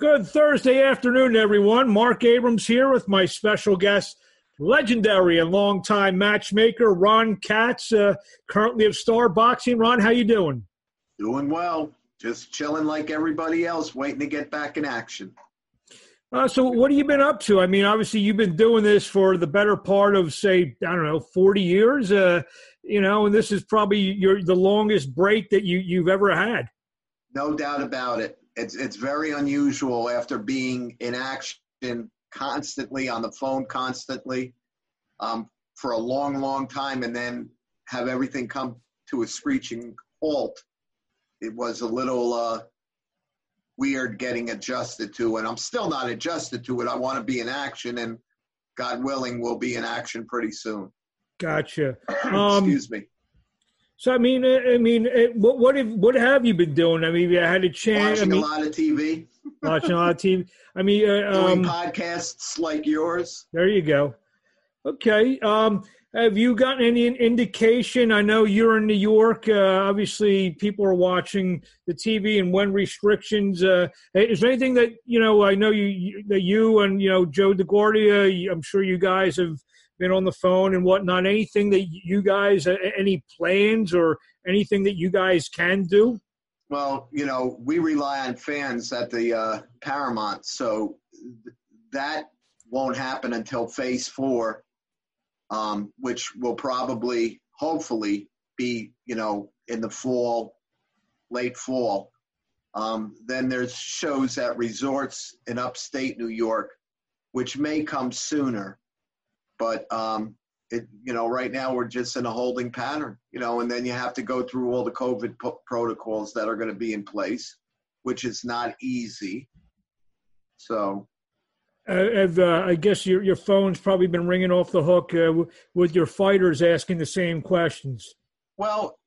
Good Thursday afternoon, everyone. Mark Abrams here with my special guest, legendary and longtime matchmaker Ron Katz, uh, currently of Star Boxing. Ron, how you doing? Doing well. Just chilling like everybody else, waiting to get back in action. Uh, so, what have you been up to? I mean, obviously, you've been doing this for the better part of, say, I don't know, forty years. Uh, you know, and this is probably your the longest break that you you've ever had. No doubt about it it's it's very unusual after being in action constantly on the phone constantly um, for a long long time and then have everything come to a screeching halt. It was a little uh, weird getting adjusted to and i'm still not adjusted to it. I want to be in action and god willing we'll be in action pretty soon. Gotcha. Um, excuse me so I mean, uh, I mean, uh, what what have what have you been doing? I mean, you had a chance. Watching I mean, a lot of TV. watching a lot of TV. I mean, uh, doing um, podcasts like yours. There you go. Okay. Um, have you gotten any indication? I know you're in New York. Uh, obviously, people are watching the TV, and when restrictions, uh, is there anything that you know? I know you, you that you and you know Joe DeGuardia. I'm sure you guys have been on the phone and whatnot. Anything that you guys, any plans or anything that you guys can do? Well, you know, we rely on fans at the uh, Paramount, so th- that won't happen until Phase Four, um, which will probably, hopefully, be you know in the fall, late fall. Um, then there's shows at resorts in upstate New York, which may come sooner. But um, it, you know, right now we're just in a holding pattern, you know, and then you have to go through all the COVID po- protocols that are going to be in place, which is not easy. So, uh, uh, I guess your your phone's probably been ringing off the hook uh, w- with your fighters asking the same questions. Well,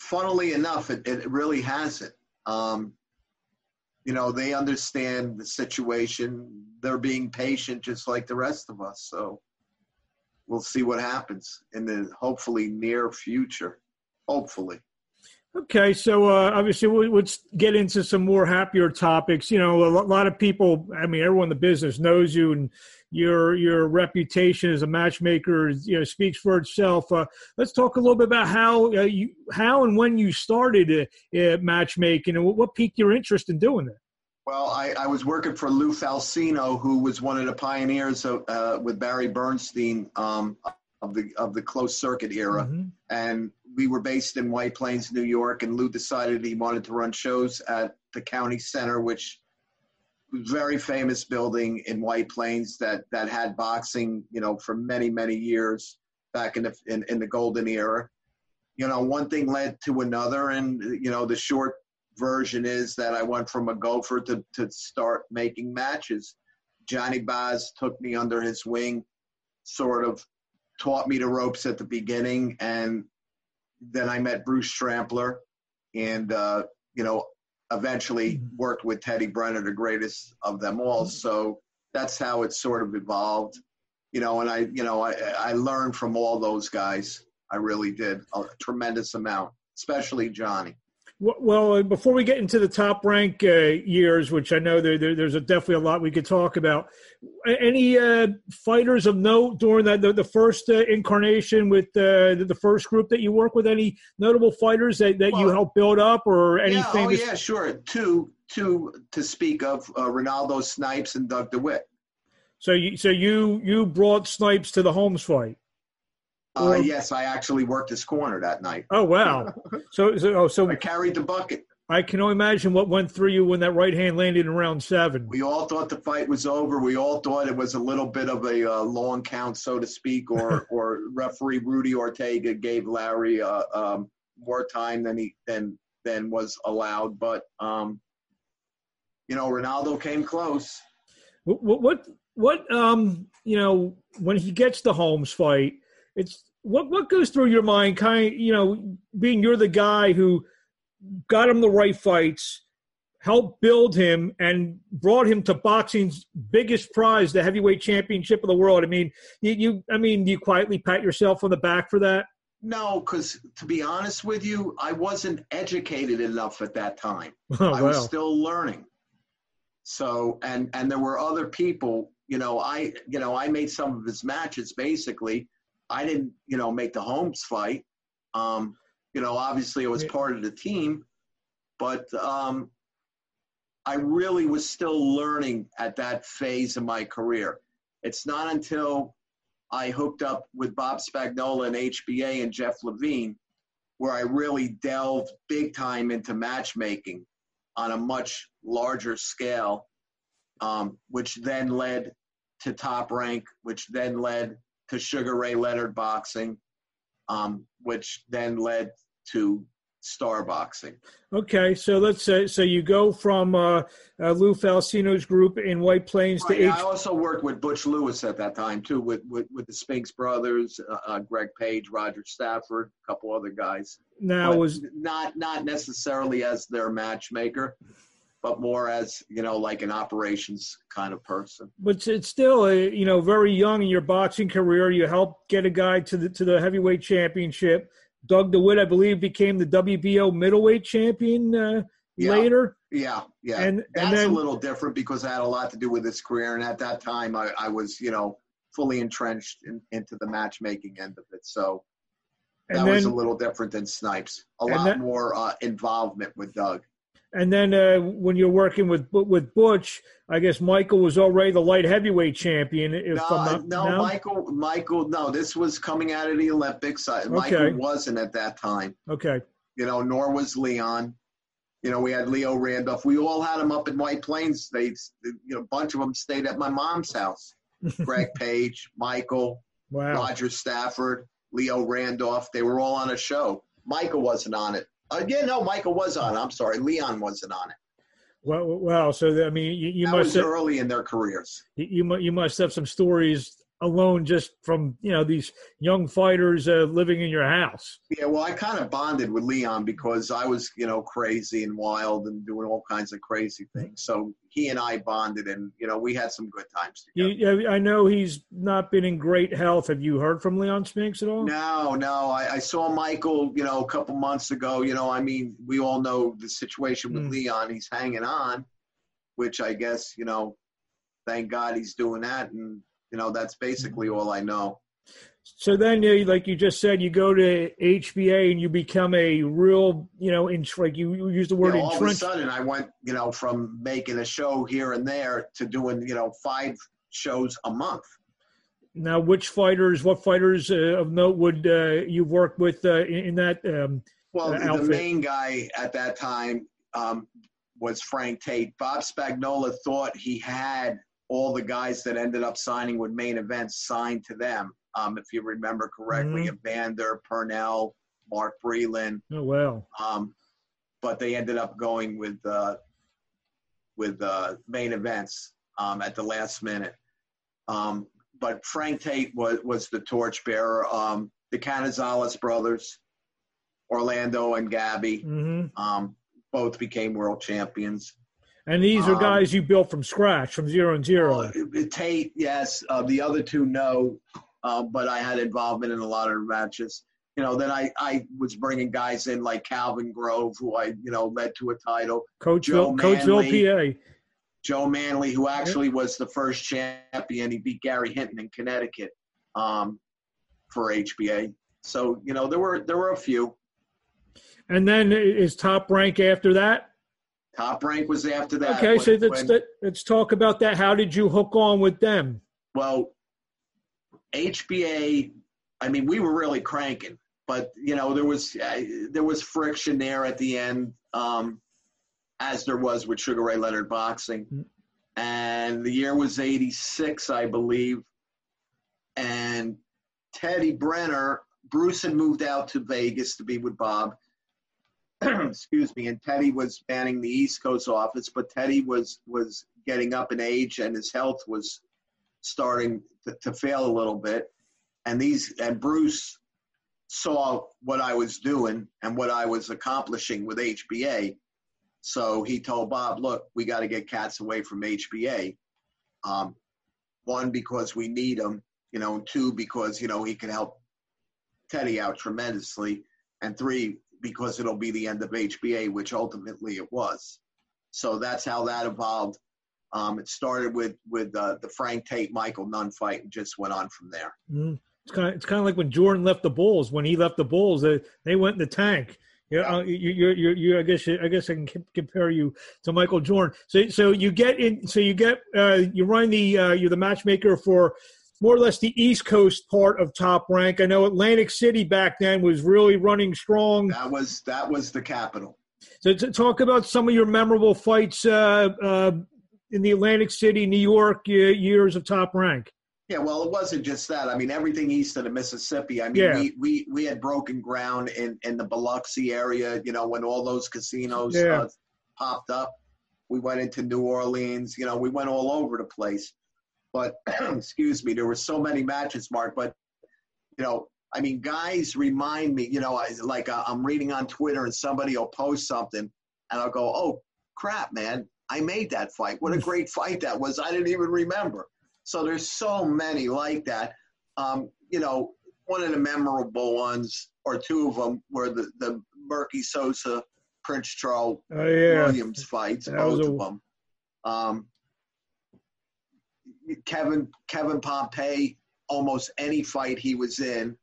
funnily enough, it, it really hasn't. Um, you know, they understand the situation. They're being patient just like the rest of us. So we'll see what happens in the hopefully near future. Hopefully. Okay, so uh, obviously let's get into some more happier topics. You know, a lot of people, I mean, everyone in the business knows you, and your your reputation as a matchmaker, you know, speaks for itself. Uh, let's talk a little bit about how uh, you, how and when you started uh, uh, matchmaking, and what piqued your interest in doing that. Well, I, I, was working for Lou Falcigno, who was one of the pioneers of, uh, with Barry Bernstein um, of the of the closed circuit era, mm-hmm. and we were based in White Plains, New York. And Lou decided he wanted to run shows at the county center, which was very famous building in White Plains that that had boxing, you know, for many many years back in the in, in the golden era. You know, one thing led to another, and you know, the short version is that I went from a gopher to, to start making matches. Johnny Bos took me under his wing, sort of taught me the ropes at the beginning, and then I met Bruce Trampler, and uh, you know, eventually mm-hmm. worked with Teddy Brenner, the greatest of them all. Mm-hmm. So that's how it sort of evolved, you know. And I, you know, I I learned from all those guys. I really did a tremendous amount, especially Johnny. Well, before we get into the top rank uh, years, which I know there, there, there's a, definitely a lot we could talk about. Any uh, fighters of note during that the, the first uh, incarnation with uh, the, the, first group that you work with? Any notable fighters that, that well, you helped build up, or anything? Yeah, oh yeah, sure. Two, two to speak of: uh, Ronaldo Snipes and Doug DeWitt. So you, so you you brought Snipes to the Holmes fight. Uh, yes, I actually worked his corner that night. Oh wow! So, so, oh, so I carried the bucket. I can only imagine what went through you when that right hand landed in round seven. We all thought the fight was over. We all thought it was a little bit of a uh, long count, so to speak, or or referee Rudy Ortega gave Larry uh, um, more time than he than than was allowed. But um, you know, Ronaldo came close. What what what um you know when he gets the Holmes fight it's what what goes through your mind kind you know being you're the guy who got him the right fights helped build him and brought him to boxing's biggest prize the heavyweight championship of the world i mean you, you i mean you quietly pat yourself on the back for that no because to be honest with you i wasn't educated enough at that time oh, i was still learning So and and there were other people. You know, I you know I made some of his matches. Basically, I didn't you know make the Holmes fight. Um, you know, obviously, I was part of the team, but um, I really was still learning at that phase of my career. It's not until I hooked up with Bob Spagnola and HBA and Jeff Levine where I really delved big time into matchmaking on a much larger scale, um, which then led to Top Rank, which then led to Sugar Ray Leonard Boxing, um, which then led to star boxing. Okay, so let's say so you go from uh, uh, Lou Falcigno's group in White Plains right, to. H- I also worked with Butch Lewis at that time too, with with, with the Spinks brothers, uh, uh Greg Page, Roger Stafford, a couple other guys. Now was not not necessarily as their matchmaker. But more as you know, like an operations kind of person. But it's still, a, you know, very young in your boxing career. You helped get a guy to the to the heavyweight championship Doug DeWitt, I believe, became the WBO middleweight champion uh, yeah. later. Yeah, yeah. And, That's and then, a little different because I had a lot to do with his career. And at that time, I, I was, you know, fully entrenched in, into the matchmaking end of it. So that then, was a little different than Snipes. A lot that, more uh, involvement with Doug. And then uh, when you're working with with Butch, I guess Michael was already the light heavyweight champion. no, not, no, Michael, Michael, no, this was coming out of the Olympics. Okay. Michael wasn't at that time. Okay. You know, nor was Leon. You know, we had Leo Randolph. We all had them up in White Plains. They, you know, a bunch of them stayed at my mom's house. Greg Page, Michael, wow. Roger Stafford, Leo Randolph. They were all on a show. Michael wasn't on it. Uh, yeah, no, Michael was on. I'm sorry, Leon wasn't on it. Well, well, so I mean, you, you that must was have, early in their careers. You, you you must have some stories alone just from you know these young fighters uh, living in your house? Yeah well i kind of bonded with leon because i was you know crazy and wild and doing all kinds of crazy things. So he and i bonded and you know we had some good times together. you, i know he's not been in great health. Have you heard from leon spinks at all? No no. I, I saw michael you know a couple months ago. You know i mean we all know the situation with mm. leon. He's hanging on which i guess you know thank god he's doing that and you know, that's basically all I know. So then, like you just said, you go to HBA and you become a real, you know, in like you use the word yeah, all of a sudden, I went, you know, from making a show here and there to doing, you know, five shows a month. Now, which fighters, what fighters uh, of note would uh, you work with uh, in, in, that? Um, well, uh, the main guy at that time um, was Frank Tate. Bob Spagnola thought he had all the guys that ended up signing with main events signed to them. Um, if you remember correctly, mm-hmm. Evander, Purnell, Mark Breland. Oh well. Um, but they ended up going with uh, with uh, main events um, at the last minute. Um, but Frank Tate was was the torchbearer. Um, the Canizales brothers, Orlando and Gabby, mm-hmm. um, both became world champions. And these are um, guys you built from scratch, from zero and zero. Uh, Tate, yes. Uh, the other two, no. Uh, but I had involvement in a lot of matches. You know, then I, I was bringing guys in like Calvin Grove, who I, you know, led to a title. Coatesville, Coatesville, PA. Joe Manley, who actually was the first champion. He beat Gary Hinton in Connecticut um, for HBA. So, you know, there were there were a few. And then is top rank after that? Top rank was after that. Okay, when, so let's when, let's talk about that. How did you hook on with them? Well, HBA. I mean, we were really cranking, but you know there was uh, there was friction there at the end, um, as there was with Sugar Ray Leonard boxing, mm-hmm. and the year was '86, I believe, and Teddy Brenner. Bruce had moved out to Vegas to be with Bob excuse me, and Teddy was manning the East Coast office, but Teddy was was getting up in age and his health was starting to, to fail a little bit. And these and Bruce saw what I was doing and what I was accomplishing with HBA. So he told Bob, look, we got to get Katz away from HBA. Um, one, because we need him, you know, two, because, you know, he can help Teddy out tremendously. And three, because it'll be the end of HBA, which ultimately it was. So that's how that evolved. Um, it started with with uh, the Frank Tate Michael Nunn fight and just went on from there. Mm. It's kind of it's kind of like when Jordan left the Bulls. When he left the Bulls, they, they went in the tank. Yeah, uh, you, you, you, you, I guess, I guess I can compare you to Michael Jordan. So, so you get in, so you get, uh, you run the, uh, you're the matchmaker for more or less the East Coast part of Top Rank. I know Atlantic City back then was really running strong. That was that was the capital. So, to talk about some of your memorable fights uh, uh, in the Atlantic City, New York uh, years of Top Rank. Yeah, well, it wasn't just that. I mean, everything east of the Mississippi. I mean, yeah. we, we we had broken ground in in the Biloxi area. You know, when all those casinos yeah. uh, popped up, we went into New Orleans. You know, we went all over the place. But excuse me, there were so many matches, Mark. But you know, I mean, guys remind me. You know, I, like uh, I'm reading on Twitter and somebody will post something, and I'll go, "Oh crap, man! I made that fight. What a great fight that was! I didn't even remember." So there's so many like that. Um, you know, one of the memorable ones, or two of them, were the, the Merqui Sosa Prince Charles oh, yeah. Williams fights, that both a... of them. Um, Kevin Kevin Pompey, almost any fight he was in.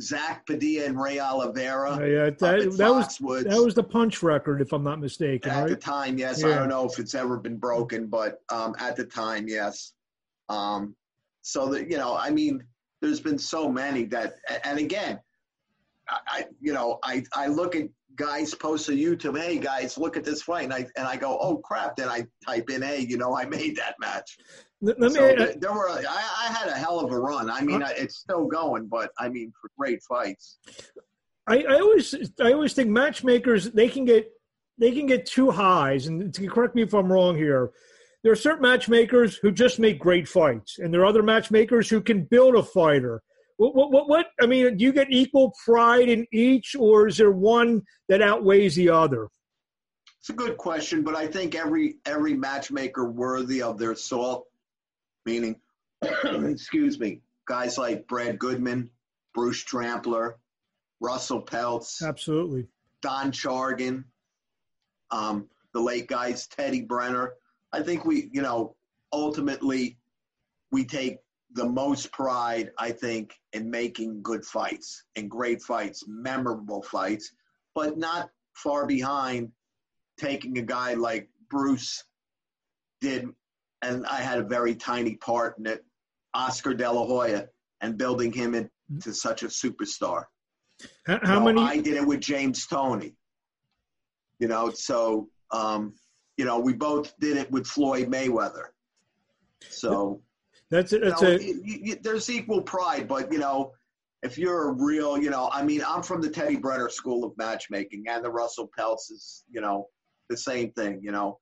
Zach Padilla and Ray Oliveira. Oh, yeah, that, that was that was the punch record, if I'm not mistaken. At right? the time, yes. Yeah. I don't know if it's ever been broken, but um, at the time, yes. Um, so that you know, I mean, there's been so many that, and again, I, you know, I I look at guys post on YouTube, hey guys, look at this fight, and I and I go, oh crap, then I type in, hey, you know, I made that match. Let, me. So uh, there were, I, I, had a hell of a run. I mean, uh, it's still going, but I mean, for great fights. I, I always, I always think matchmakers they can get, they can get too highs, and to correct me if I'm wrong here there are certain matchmakers who just make great fights, and there are other matchmakers who can build a fighter. What, what, what, what, I mean, do you get equal pride in each, or is there one that outweighs the other? It's a good question, but I think every every matchmaker worthy of their salt, meaning, excuse me, guys like Brad Goodman, Bruce Trampler, Russell Peltz, absolutely, Don Chargin, um, the late guys Teddy Brenner. I think we, you know, ultimately we take the most pride, I think, in making good fights and great fights, memorable fights, but not far behind taking a guy like Bruce did, and I had a very tiny part in it, Oscar De La Hoya, and building him into such a superstar. How, how many? I did it with James Toney. You know, so um, you know, we both did it with Floyd Mayweather. So that's that's you know. You, you, there's equal pride, but you know, if you're a real, you know, I mean, I'm from the Teddy Brenner school of matchmaking, and the Russell Peltz is, you know, the same thing. You know,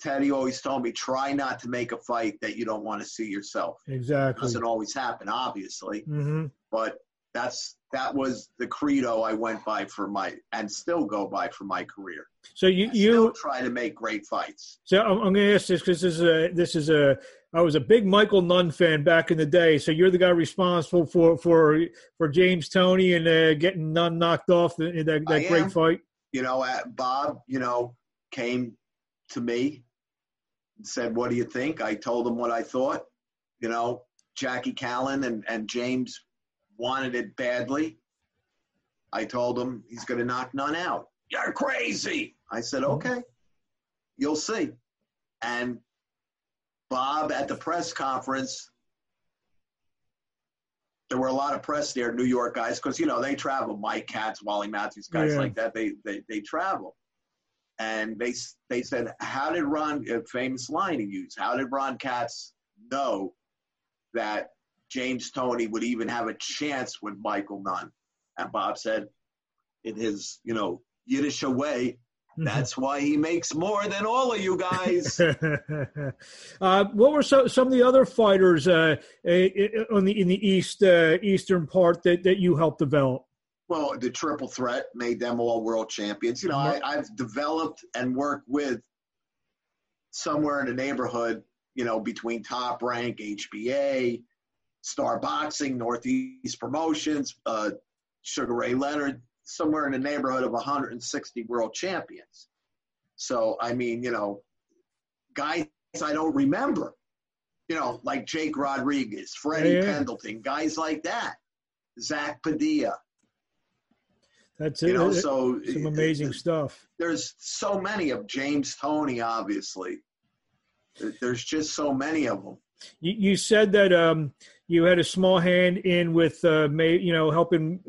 Teddy always told me, try not to make a fight that you don't want to see yourself. Exactly. It doesn't always happen, obviously, mm-hmm. but that's that was the credo I went by for my and still go by for my career. So you you try to make great fights. So I'm, I'm going to ask this because this is a this is a I was a big Michael Nunn fan back in the day. So you're the guy responsible for for for James Toney and uh, getting Nunn knocked off in that, that great fight. You know, uh, Bob, you know, came to me and said, "What do you think?" I told him what I thought. You know, Jackie Kallen and and James wanted it badly. I told him he's going to knock Nunn out. You're crazy. I said, mm-hmm. okay, you'll see. And Bob at the press conference, there were a lot of press there, New York guys, because you know they travel. Mike Katz, Wally Matthews, guys yeah. like that. They, they they travel, and they they said, "How did Ron?" A famous line he used. How did Ron Katz know that James Toney would even have a chance with Michael Nunn. And Bob said, in his, you know, Yiddish way, that's why he makes more than all of you guys. uh, what were some, some of the other fighters uh, on the in the east uh, eastern part that, that you helped develop? Well, the triple threat made them all world champions. You know, I, I've developed and worked with somewhere in the neighborhood, you know, between Top Rank, HBA, Star Boxing, Northeast Promotions, uh, Sugar Ray Leonard, somewhere in the neighborhood of 160 world champions. So, I mean, you know, guys I don't remember. You know, like Jake Rodriguez, Freddie yeah. Pendleton, guys like that. Zach Padilla. That's it. You know, so some amazing stuff. There's so many of James Toney, obviously. There's just so many of them. You, you said that um, you had a small hand in with, uh, May, you know, helping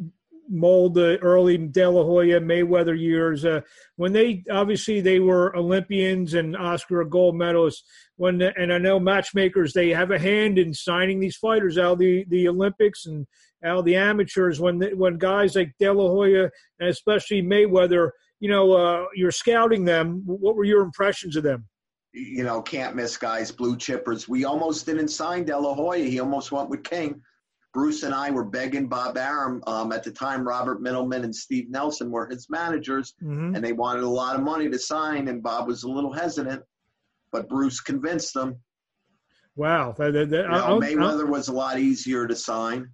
mold the early De La Hoya Mayweather years. Uh, when they obviously they were Olympians and Oscar gold medalists. When the, and I know matchmakers they have a hand in signing these fighters out of the the Olympics and out of the amateurs. When the, when guys like De La Hoya and especially Mayweather, you know, uh, you're scouting them. What were your impressions of them? You know, can't miss guys, blue chippers. We almost didn't sign De La Hoya. He almost went with King Bruce and I were begging Bob Arum. Um, at the time, Robert Mittleman and Steve Nelson were his managers, mm-hmm. and they wanted a lot of money to sign, and Bob was a little hesitant, but Bruce convinced them. Wow. That, that, that, you know, Mayweather I'll, was a lot easier to sign,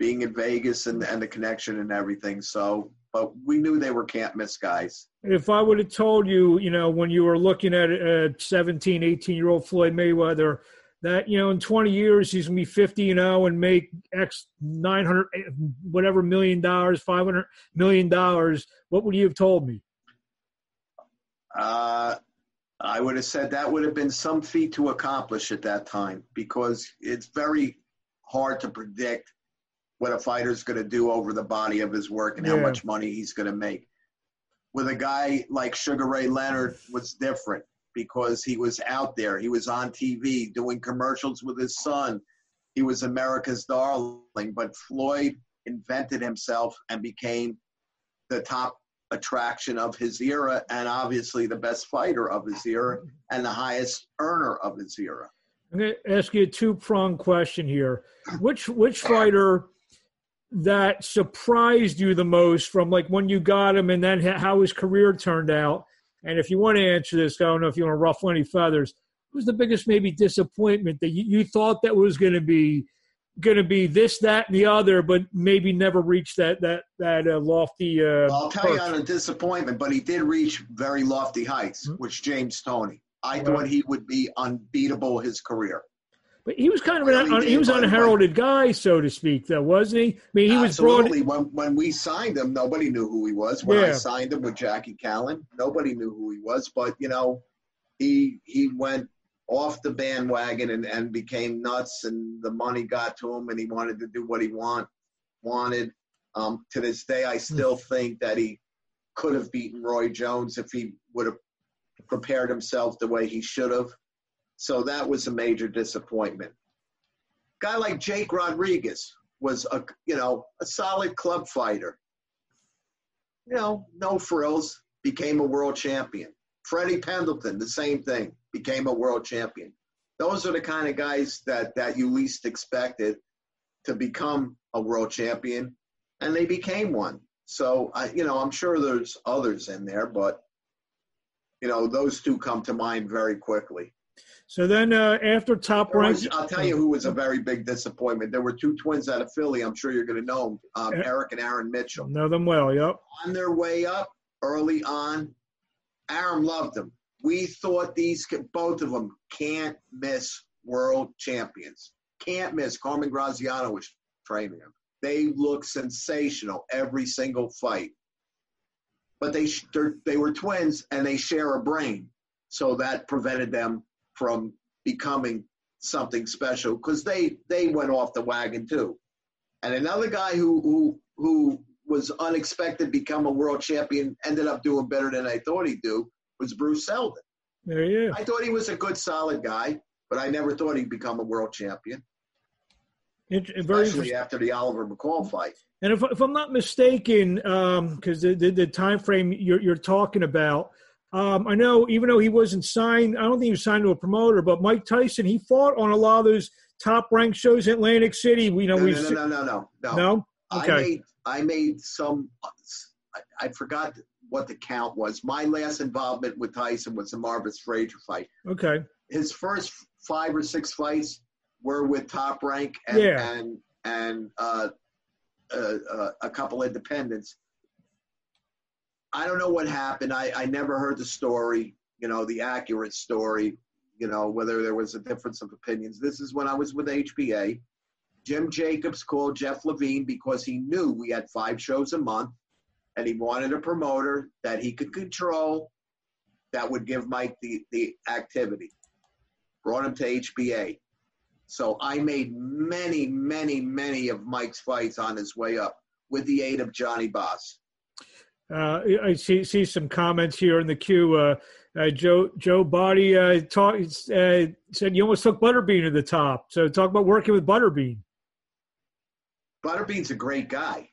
being in Vegas and, and the connection and everything. So, but we knew they were can't miss guys. If I would have told you, you know, when you were looking at a 17, 18 year old Floyd Mayweather – that you know in 20 years he's gonna be 50 and 0 and make x 900 whatever million dollars 500 million dollars what would you have told me uh, i would have said that would have been some feat to accomplish at that time because it's very hard to predict what a fighter's going to do over the body of his work and yeah. how much money he's going to make with a guy like sugar ray leonard was different because he was out there. He was on TV doing commercials with his son. He was America's darling. But Floyd invented himself and became the top attraction of his era and obviously the best fighter of his era and the highest earner of his era. I'm going to ask you a two pronged question here. Which which fighter that surprised you the most from like when you got him and then how his career turned out and if you want to answer this, I don't know if you want to ruffle any feathers. Who's the biggest maybe disappointment that you, you thought that was going to be going to be this, that, and the other, but maybe never reach that that that uh, lofty. Uh, well, I'll tell perch. you on a disappointment, but he did reach very lofty heights, mm-hmm. which James Toney. I right. thought he would be unbeatable his career. But he was kind of really an, he was an unheralded guy, so to speak, though, wasn't he? I mean, he Absolutely. was brought. When when we signed him, nobody knew who he was. When yeah. I signed him with Jackie Kallen, nobody knew who he was. But you know, he he went off the bandwagon and, and became nuts, and the money got to him, and he wanted to do what he want wanted. Um, to this day, I still hmm. think that he could have beaten Roy Jones if he would have prepared himself the way he should have. So that was a major disappointment. Guy like Jake Rodriguez was a you know a solid club fighter. You know, no frills, became a world champion. Freddie Pendleton, the same thing, became a world champion. Those are the kind of guys that that you least expected to become a world champion, and they became one. So I, you know, I'm sure there's others in there, but you know, those two come to mind very quickly. So then uh, after top rank, I'll tell you who was a very big disappointment. There were two twins out of Philly. I'm sure you're going to know them, um, Eric and Aaron Mitchell. Know them well, yep. On their way up early on, Arum loved them. We thought these both of them can't miss world champions. Can't miss. Carmen Graziano was training them. They look sensational every single fight. But they they were twins and they share a brain, so that prevented them from becoming something special because they they went off the wagon too. And another guy who who who was unexpected become a world champion ended up doing better than I thought he'd do was Bruce Seldon. There you. I thought he was a good, solid guy, but I never thought he'd become a world champion. It, very Especially after the Oliver McCall fight. And if, if I'm not mistaken, because um, the, the, the time frame you're, you're talking about, um, I know even though he wasn't signed, I don't think he was signed to a promoter, but Mike Tyson, he fought on a lot of those top ranked shows in Atlantic City. We know no, we no, no, no, no, no, no. Okay. I made I made some. I, I forgot what the count was. My last involvement with Tyson was the Marvis Frazier fight. Okay. His first five or six fights were with Top Rank and yeah. and and uh, uh, uh, a couple independents. I don't know what happened. I, I never heard the story, you know, the accurate story. you know, whether there was a difference of opinions. This is when I was with HBA. Jim Jacobs called Jeff Levine because he knew we had five shows a month and he wanted a promoter that he could control that would give Mike the, the activity. Brought him to HBA. So I made many, many, many of Mike's fights on his way up with the aid of Johnny Bos. Uh, I see see some comments here in the queue. Uh, uh, Joe Joe Body uh, talk, uh, said you almost took Butterbean to the top. So talk about working with Butterbean. Butterbean's a great guy.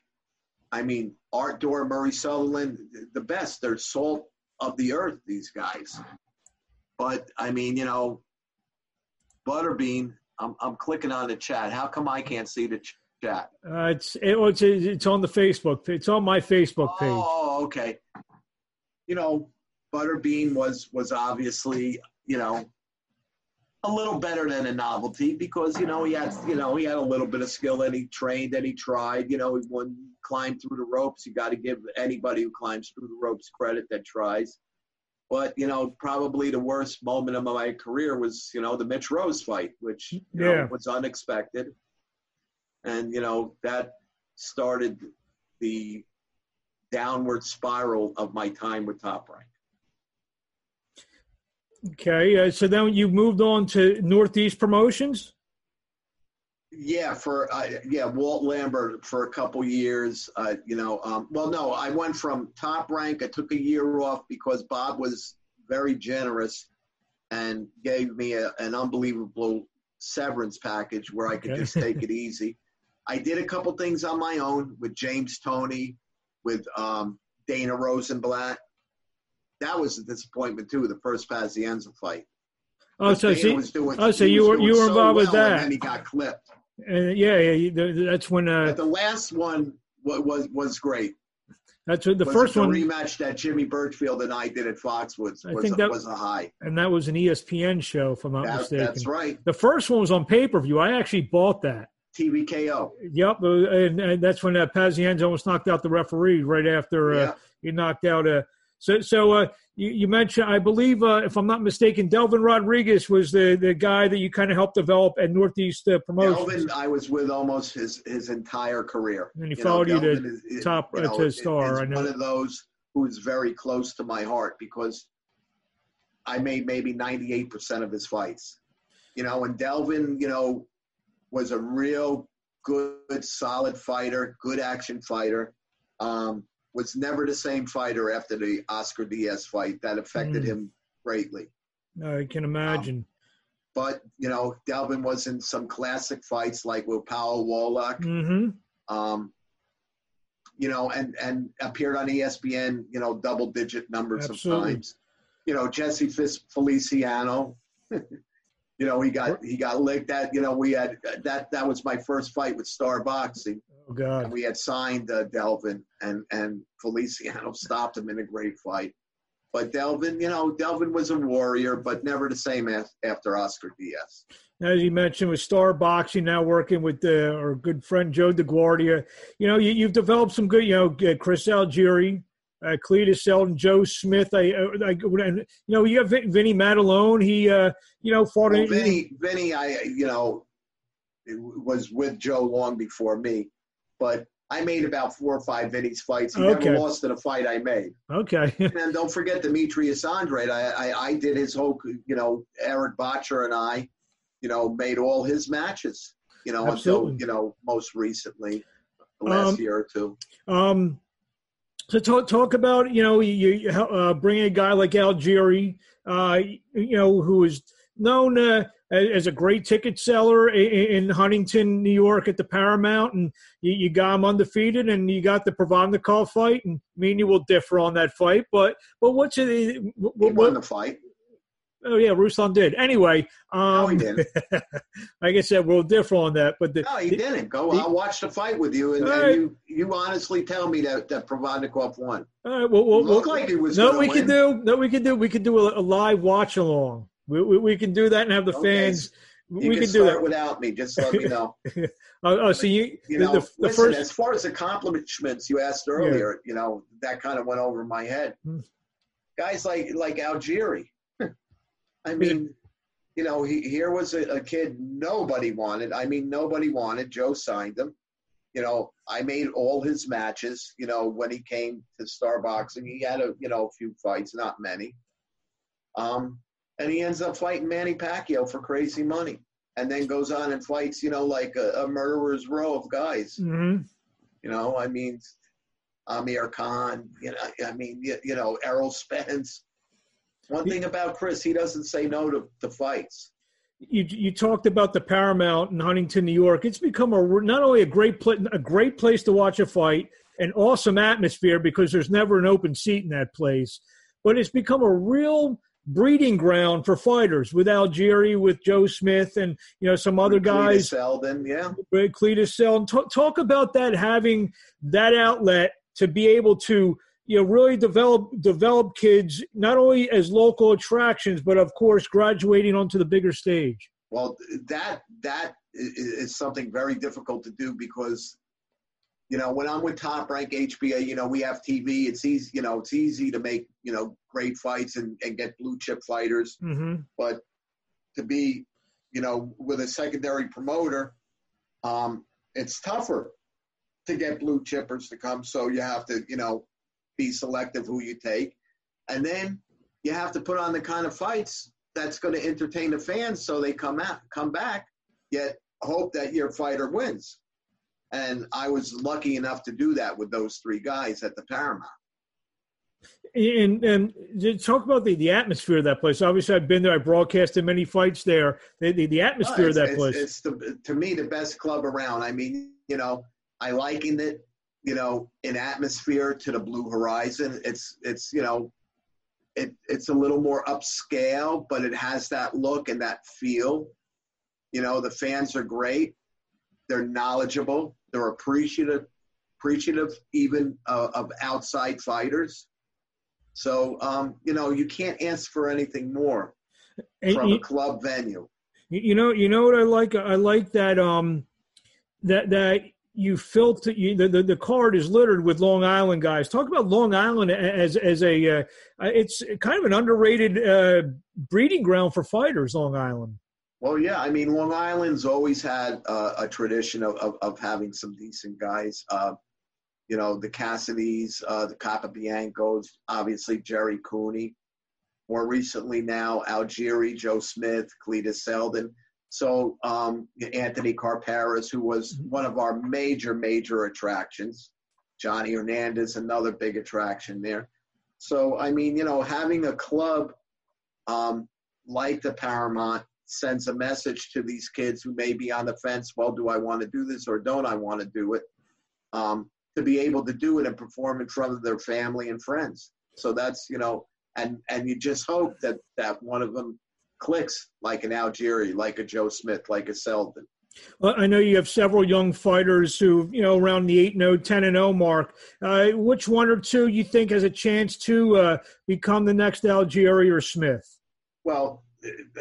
I mean, Art Dore, Murray Sutherland, the best. They're salt of the earth, these guys. But I mean, you know, Butterbean. I'm I'm clicking on the chat. How come I can't see the chat? Uh, it's it, it's it's on the Facebook. It's on my Facebook page. Oh, okay. You know, Butterbean was was obviously you know a little better than a novelty because you know he had you know he had a little bit of skill and he trained and he tried. You know, he won climbed through the ropes. You got to give anybody who climbs through the ropes credit that tries. But you know, probably the worst moment of my career was you know the Mitch Rose fight, which you yeah. know was unexpected, and you know that started the downward spiral of my time with Top Rank. Okay, uh, so then you moved on to Northeast Promotions. Yeah, for uh, yeah, Walt Lambert for a couple years. Uh, you know, um, well, no, I went from top rank. I took a year off because Bob was very generous and gave me a, an unbelievable severance package where I could okay. just take it easy. I did a couple things on my own with James Toney, with um, Dana Rosenblatt, that was a disappointment too. The first Pazienza fight. Oh, so see, doing, oh, so you were you were involved so with that, and he got clipped. Uh, yeah, yeah, that's when. Uh, but the last one was was, was great. That's what the was first the one rematch that Jimmy Burchfield and I did at Foxwoods. Was, I think that was a high, and that was an ESPN show, if I'm not that, mistaken. That's right. The first one was on pay per view. I actually bought that. TVKO. Yep, uh, and, and that's when uh, Pazienza almost knocked out the referee right after uh, yeah. he knocked out a. Uh, so, so uh, you, you, mentioned, I believe, uh, if I'm not mistaken, Delvin Rodriguez was the, the guy that you kind of helped develop at Northeast uh, Promotions. Delvin, I was with almost his his entire career. And he you followed know, you to is, top you know, to star. I know. One of those who is very close to my heart because I made maybe 98% of his fights. You know, and Delvin, you know, was a real good, solid fighter, good action fighter. Um, was never the same fighter after the Oscar Diaz fight. That affected mm. him greatly. I can imagine. Um, but you know, Delvin was in some classic fights like with Pawel Wolak. Mm-hmm. Um, you know, and and appeared on ESPN. You know, double digit numbers Absolutely. of times. You know, Jesse Feliciano. you know, he got he got licked. That you know, we had that that was my first fight with Star Boxing. Oh God! And we had signed uh, Delvin, and and Feliciano stopped him in a great fight. But Delvin, you know, Delvin was a warrior, but never the same as, after Oscar Diaz. As you mentioned, with Star Boxing, now working with the, our good friend Joe DeGuardia, you know, you, have developed some good, you know, Chris Algieri, uh, Cletus Joe Smith. I, I, I, you know, you have Vinny Maddalone. He, uh, you know, fought. Well, Vinny, Vinny, I, you know, was with Joe long before me, but I made about four or five Vinny's fights. He okay. never lost in a fight I made. Okay. and don't forget Demetrius Andrade. I, I, I did his whole, you know, Eric Bottjer and I, you know, made all his matches. You know, Absolutely. until you know most recently, the last um, year or two. Um, so talk talk about you know you, uh, bring a guy like Algieri, uh, you know who is known uh, as a great ticket seller in, Huntington, New York, at the Paramount, and you, you, got him undefeated, and you got the Provodnikov fight, and me and you will differ on that fight, but but what's it? What, he won the fight. Oh yeah, Ruslan did. Anyway, um, no, he didn't. like I said, we'll differ on that. But the, no, he didn't. Go. The, I'll watch the fight with you, and, and you you honestly tell me that that Provodnikov won. All right. Well, well, like he was. No, we win. can do. No, we can do. We can do a, a live watch along. We, we, we, can do that and have the okay. fans. You we can, can do that without me. Just let me know. oh, oh, so you, you know, the, the listen, first... as far as accomplishments you asked earlier, yeah. you know, that kind of went over my head. Hmm. Guys like like Algieri, I mean, you know, he, here was a, a kid nobody wanted. I mean, nobody wanted. Joe signed him. You know, I made all his matches. You know, when he came to Star Boxing, he had a you know a few fights, not many. Um, and he ends up fighting Manny Pacquiao for crazy money, and then goes on and fights, you know, like a, a murderer's row of guys. Mm-hmm. You know, I mean, Amir Khan. You know, I mean, you, you know, Errol Spence. One thing about Chris, he doesn't say no to, to fights. You, you talked about the Paramount in Huntington, New York. It's become a not only a great pl- a great place to watch a fight, an awesome atmosphere because there's never an open seat in that place, but it's become a real breeding ground for fighters with Algieri, with Joe Smith, and you know some other guys. Cletus Seldon, yeah. Cletus Seldon. Talk, talk about that having that outlet to be able to you know really develop develop kids not only as local attractions, but of course graduating onto the bigger stage. Well, that that is something very difficult to do because you know, when I'm with Top Rank HBA, you know, we have TV. It's easy, you know, it's easy to make, you know, great fights and, and get blue chip fighters. Mm-hmm. But to be, you know, with a secondary promoter, um, it's tougher to get blue chippers to come. So you have to, you know, be selective who you take. And then you have to put on the kind of fights that's going to entertain the fans so they come out, come back, yet hope that your fighter wins. And I was lucky enough to do that with those three guys at the Paramount. And, and talk about the, the atmosphere of that place. Obviously, I've been there. I broadcasted many fights there. The, the, the atmosphere oh, of that place. It's, the, to me the best club around. I mean, you know, I liken it, you know, in atmosphere to the Blue Horizon. It's it's you know, it it's a little more upscale, but it has that look and that feel. You know, the fans are great. They're knowledgeable. They're appreciative, appreciative even uh, of outside fighters. So um, you know you can't ask for anything more from a club venue. You know, you know what I like. I like that um, that that you filter you, the, the, the card is littered with Long Island guys. Talk about Long Island as as a uh, it's kind of an underrated uh, breeding ground for fighters. Long Island. Well, yeah, I mean, Long Island's always had uh, a tradition of, of, of, having some decent guys. Uh, you know, the Cassidys, uh, the Capobiancos, obviously Jerry Cooney. More recently now, Algieri, Joe Smith, Cletus Seldon. So um, Anthony Karperis, who was mm-hmm. one of our major, major attractions. Johnny Hernandez, another big attraction there. So, I mean, you know, having a club um, like the Paramount sends a message to these kids who may be on the fence. Well, do I want to do this or don't I want to do it? Um, to be able to do it and perform in front of their family and friends. So that's you know, and and you just hope that that one of them clicks like an Algieri, like a Joe Smith, like a Seldon. Well, I know you have several young fighters who, you know, around the 8 0, 10 and 0 mark. Uh, which one or two you think has a chance to uh, become the next Algieri or Smith? Well,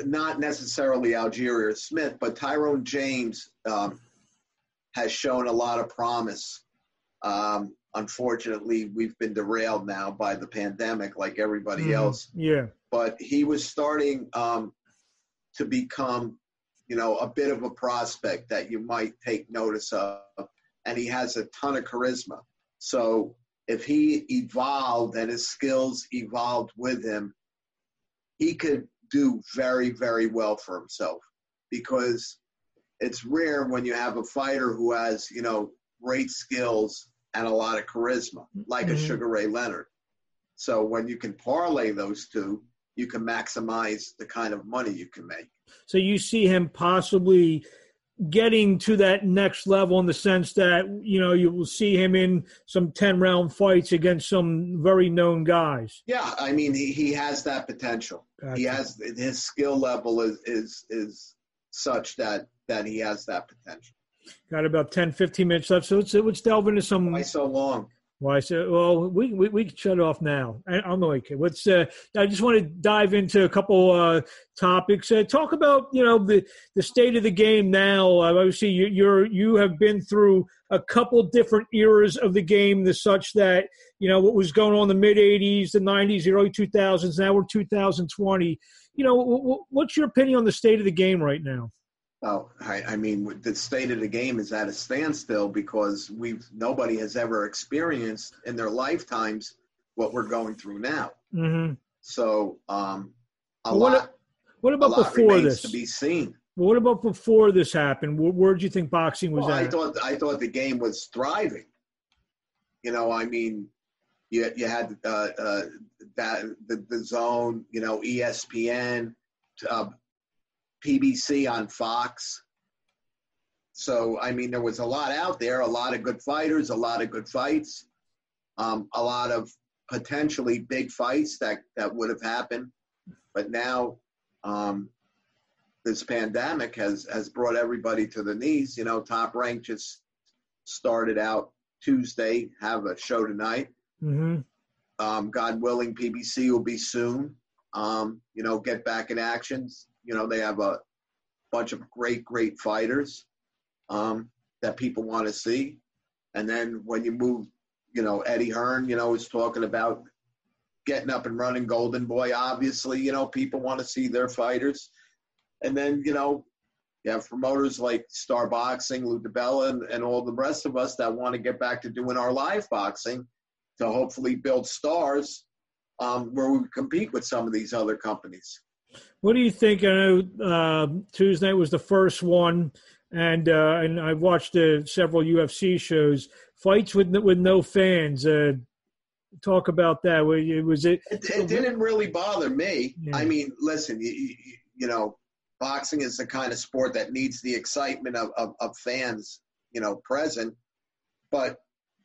not necessarily Algieri or Smith, but Tyrone James um, has shown a lot of promise. Um, unfortunately, we've been derailed now by the pandemic, like everybody mm, else. Yeah. But he was starting um, to become, you know, a bit of a prospect that you might take notice of, and he has a ton of charisma. So if he evolved and his skills evolved with him, he could do very, very well for himself because it's rare when you have a fighter who has, you know, great skills and a lot of charisma, like mm-hmm. a Sugar Ray Leonard. So when you can parlay those two, you can maximize the kind of money you can make. So you see him possibly getting to that next level in the sense that you know you will see him in some 10 round fights against some very known guys yeah i mean he, he has that potential gotcha. he has his skill level is is is such that that he has that potential got about 10 15 minutes left so let's let's delve into some why so long Why so? well, we we, we can shut it off now. I, I'm okay. Let's. Uh, I just want to dive into a couple uh, topics. Uh, talk about you know the the state of the game now. Uh, obviously, you, you're you have been through a couple different eras of the game, the such that you know what was going on in the mid '80s, the '90s, the early 2000s. Now we're 2020. You know, w- w- what's your opinion on the state of the game right now? Well, I, I, mean, the state of the game is at a standstill because we've nobody has ever experienced in their lifetimes what we're going through now. Mm-hmm. So, um, a well, lot. What about before this? To be seen. Well, what about before this happened? Where, where did you think boxing was well, at? I thought I thought the game was thriving. You know, I mean, you you had uh, uh, that the DAZN, you know, ESPN. Uh, PBC on Fox. So, I mean, there was a lot out there, a lot of good fighters, a lot of good fights, um, a lot of potentially big fights that, that would have happened. But now, um, this pandemic has, has brought everybody to the knees. You know, Top Rank just started out Tuesday, have a show tonight. Mm-hmm. Um, God willing, PBC will be soon. Um, you know, get back in actions. You know, they have a bunch of great, great fighters um, that people want to see. And then when you move, you know, Eddie Hearn, you know, is talking about getting up and running Golden Boy. Obviously, you know, people want to see their fighters. And then, you know, you have promoters like Star Boxing, Lou DiBella, and, and all the rest of us that want to get back to doing our live boxing to hopefully build stars um, where we compete with some of these other companies. What do you think? I know uh, Tuesday was the first one, and uh, and I've watched uh, several UFC shows. Fights with with no fans. Uh, talk about that. Was it? It, it didn't really bother me. Yeah. I mean, listen, you, you, you, know, boxing is the kind of sport that needs the excitement of, of, of fans, you know, present. But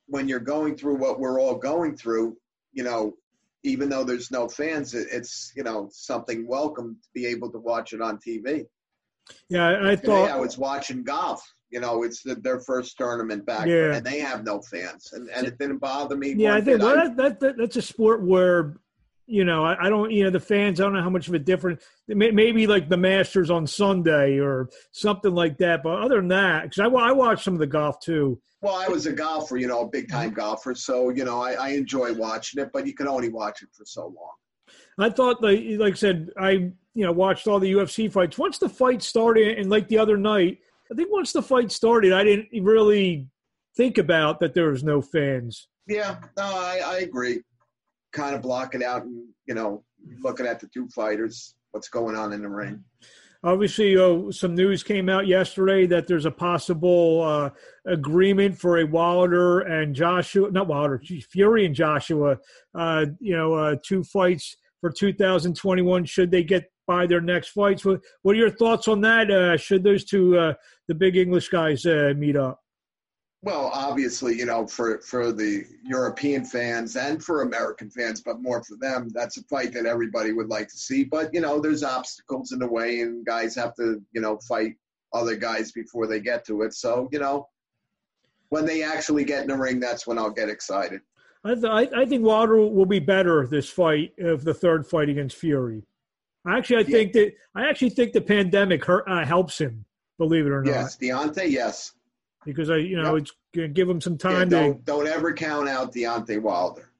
when you're going through what we're all going through, you know, even though there's no fans, it's you know something welcome to be able to watch it on TV. Yeah, I, thought I was watching golf. You know, it's the, their first tournament back, yeah. and they have no fans, and, and it didn't bother me. Yeah, I think well, I, that, that, that's a sport where you know, I, I, don't, you know, the fans, I don't know how much of a difference, maybe like the Masters on Sunday or something like that. But other than that, because I, I watch some of the golf too. Well, I was a golfer, you know, a big time golfer. So, you know, I, I enjoy watching it, but you can only watch it for so long. I thought, like, like I said, I, you know, watched all the UFC fights. Once the fight started, and like the other night, I think once the fight started, I didn't really think about that there was no fans. Yeah, no, I, I agree kind of block it out and you know looking at the two fighters, what's going on in the ring. Obviously, uh, some news came out yesterday that there's a possible uh, agreement for a Wilder and Joshua, not Wilder, Fury and Joshua. Uh, you know, uh, two fights for 2021. Should they get by their next fights? What, what are your thoughts on that? Uh, should those two, uh, the big English guys, meet up? Well, obviously, you know, for for the European fans and for American fans, but more for them, that's a fight that everybody would like to see. But you know, there's obstacles in the way, and guys have to, you know, fight other guys before they get to it. So, you know, when they actually get in the ring, that's when I'll get excited. I, th- I think Wilder will be better this fight of the third fight against Fury. Actually, I yeah. think that I actually think the pandemic hurt, uh, helps him. Believe it or not. Yes, Deontay. Yes because I, you know, yep. it's going to give them some time yeah, don't, to. Don't ever count out Deontay Wilder.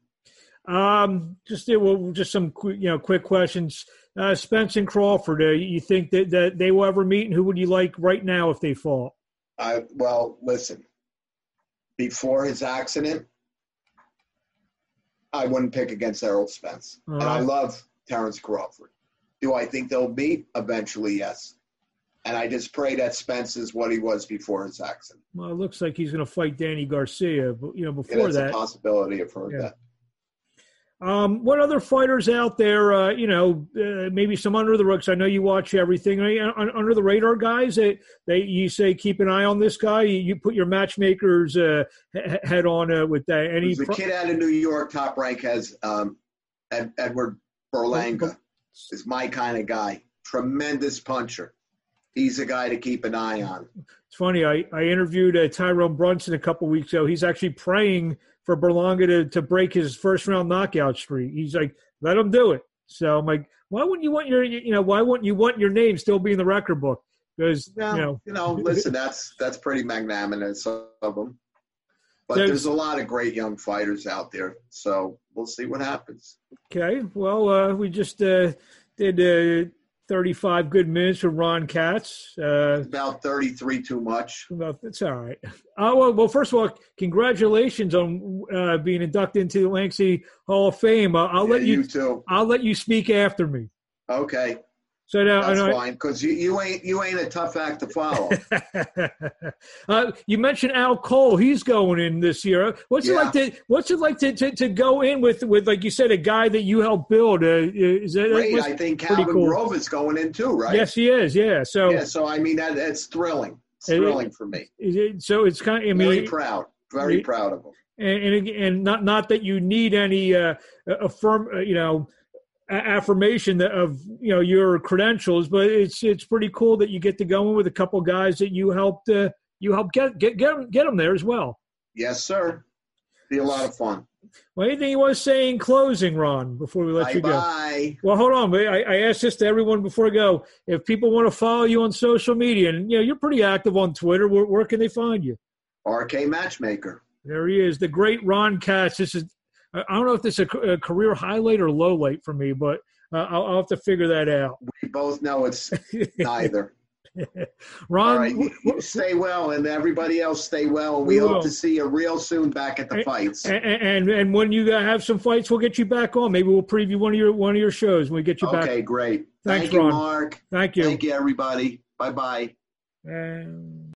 Um, just well, just some you know quick questions. Uh, Spence and Crawford, uh, you think that, that they will ever meet, and who would you like right now if they fought? I well, listen. Before his accident, I wouldn't pick against Errol Spence, uh-huh. and I love Terence Crawford. Do I think they'll meet eventually? Yes. And I just pray that Spence is what he was before his accident. Well, it looks like he's going to fight Danny Garcia, but you know before yeah, that, a possibility. I've heard yeah. that. Um, what other fighters out there? Uh, you know, uh, maybe some under the rugs. I know you watch everything. under the radar guys, they, they you say keep an eye on this guy. You, you put your matchmakers uh, head on uh, with that. Any the kid out of New York, top rank has um, Ed, Edgar Berlanga. Is my kind of guy. Tremendous puncher he's a guy to keep an eye on. It's funny. I, I interviewed uh, Tyrone Brunson a couple weeks ago. He's actually praying for Berlanga to, to break his first round knockout streak. He's like, let him do it. So I'm like, why wouldn't you want your, you know, why wouldn't you want your name still be in the record book? Because you know, you know, listen, that's that's pretty magnanimous of them. But there's, there's, a lot of great young fighters out there, so we'll see what happens. Okay, well, uh, we just uh, did uh, 35 good minutes with Ron Katz. Uh, about 33 too much. About, it's all right. Uh, well, well, first of all, congratulations on uh, being inducted into the Lanxey Hall of Fame. I'll yeah, let you, you too. I'll let you speak after me. Okay. So now, That's fine because you, you ain't you ain't a tough act to follow. uh, you mentioned Al Cole; he's going in this year. What's yeah. it like to What's it like to, to, to, go in with with like you said a guy that you helped build? Uh, is that great? I think Calvin cool. Grove is going in too, right? Yes, he is. Yeah. So yeah. So I mean that that's thrilling. It's thrilling it, for me. It, so it's kind. Of, I mean, very proud. Very it, proud of him. And, and and not not that you need any uh, affirm uh, you know affirmation of you know your credentials, but it's it's pretty cool that you get to go in with a couple guys that you helped uh, you helped get get get them, get them there as well. Yes, sir. Be a lot of fun. Well, anything you want to say in closing, Ron, before we let bye you go? Bye. Well, hold on. I, I asked this to everyone before I go. If people want to follow you on social media, and you know you're pretty active on Twitter, where, where can they find you? RK Matchmaker. There he is, the great Ron Katz. This is I don't know if this is a, a career highlight or low light for me, but uh, I'll, I'll, have to figure that out. We both know it's neither. Ron, right. stay well, and everybody else stay well. We, we hope will. to see you real soon back at the and, fights. And, and, and when you have some fights, we'll get you back on. Maybe we'll preview one of your one of your shows when we get you okay, back. Okay, great. Thanks, Thank Ron. you, Marc. Thank you. Thank you, everybody. Bye bye. Um...